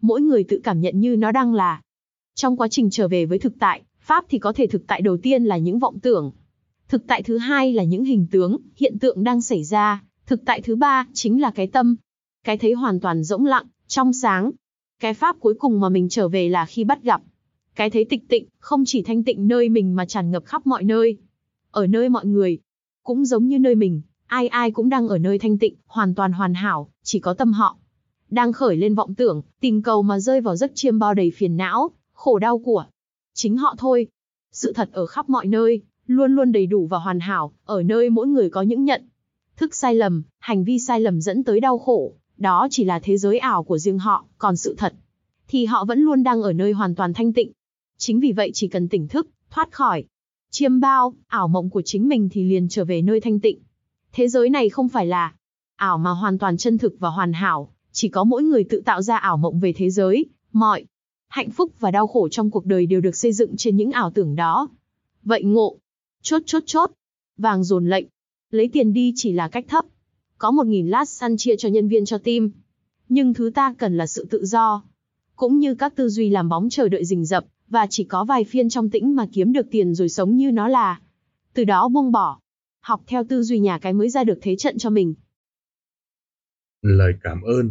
mỗi người tự cảm nhận như nó đang là. Trong quá trình trở về với thực tại, Pháp thì có thể thực tại đầu tiên là những vọng tưởng. Thực tại thứ hai là những hình tướng, hiện tượng đang xảy ra. Thực tại thứ ba chính là cái tâm. Cái thấy hoàn toàn rỗng lặng, trong sáng. Cái Pháp cuối cùng mà mình trở về là khi bắt gặp. Cái thấy tịch tịnh, không chỉ thanh tịnh nơi mình mà tràn ngập khắp mọi nơi. Ở nơi mọi người, cũng giống như nơi mình, ai ai cũng đang ở nơi thanh tịnh, hoàn toàn hoàn hảo, chỉ có tâm họ đang khởi lên vọng tưởng, tìm cầu mà rơi vào giấc chiêm bao đầy phiền não, khổ đau của chính họ thôi. Sự thật ở khắp mọi nơi, luôn luôn đầy đủ và hoàn hảo, ở nơi mỗi người có những nhận thức sai lầm, hành vi sai lầm dẫn tới đau khổ, đó chỉ là thế giới ảo của riêng họ, còn sự thật thì họ vẫn luôn đang ở nơi hoàn toàn thanh tịnh. Chính vì vậy chỉ cần tỉnh thức, thoát khỏi chiêm bao, ảo mộng của chính mình thì liền trở về nơi thanh tịnh. Thế giới này không phải là ảo mà hoàn toàn chân thực và hoàn hảo, chỉ có mỗi người tự tạo ra ảo mộng về thế giới, mọi hạnh phúc và đau khổ trong cuộc đời đều được xây dựng trên những ảo tưởng đó. Vậy ngộ, chốt chốt chốt, vàng dồn lệnh, lấy tiền đi chỉ là cách thấp. Có một nghìn lát săn chia cho nhân viên cho team. Nhưng thứ ta cần là sự tự do. Cũng như các tư duy làm bóng chờ đợi rình rập, và chỉ có vài phiên trong tĩnh mà kiếm được tiền rồi sống như nó là. Từ đó buông bỏ. Học theo tư duy nhà cái mới ra được thế trận cho mình. Lời cảm ơn